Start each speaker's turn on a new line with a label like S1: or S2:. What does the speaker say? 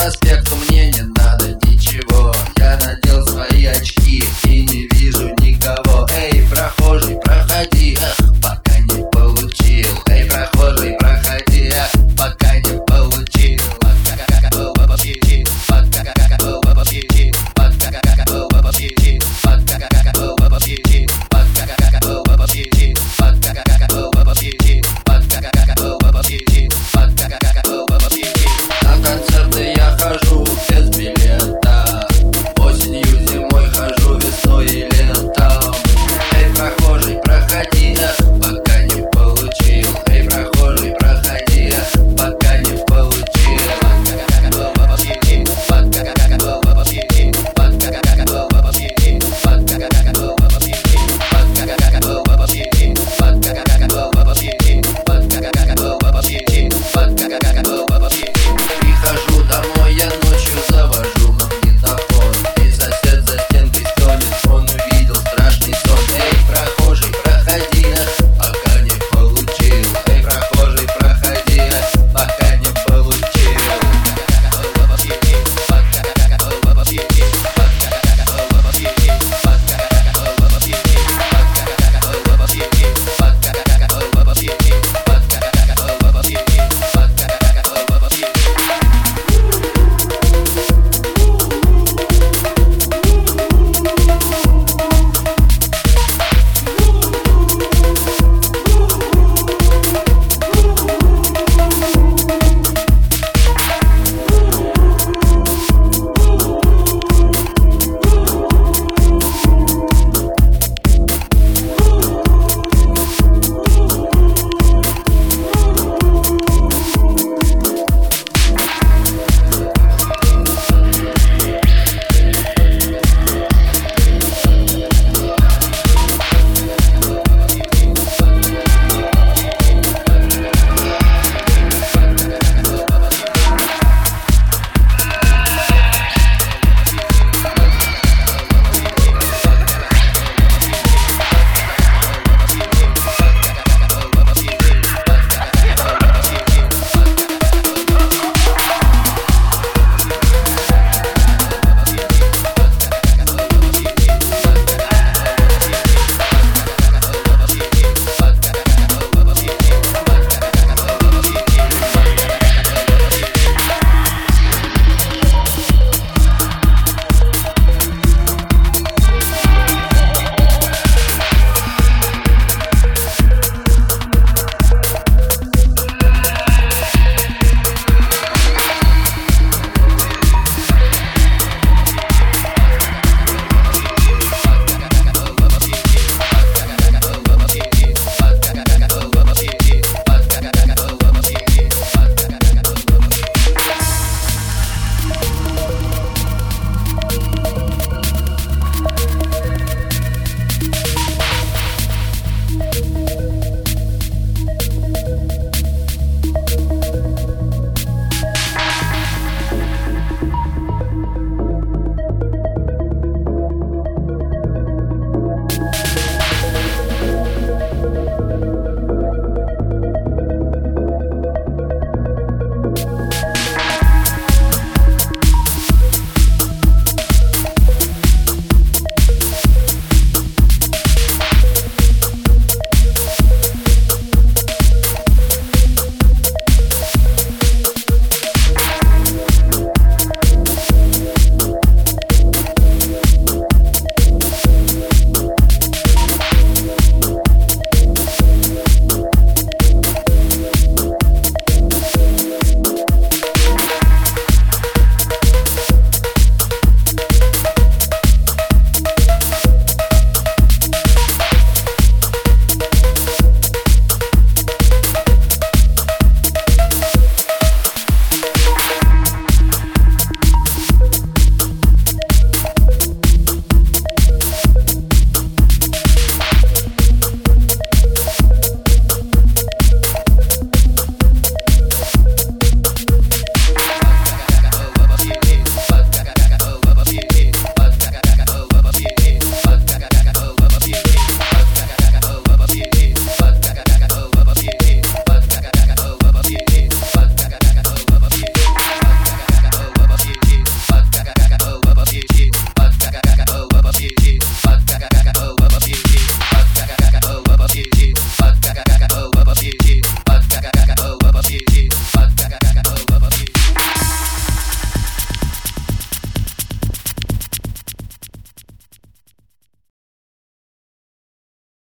S1: проспекту. Мне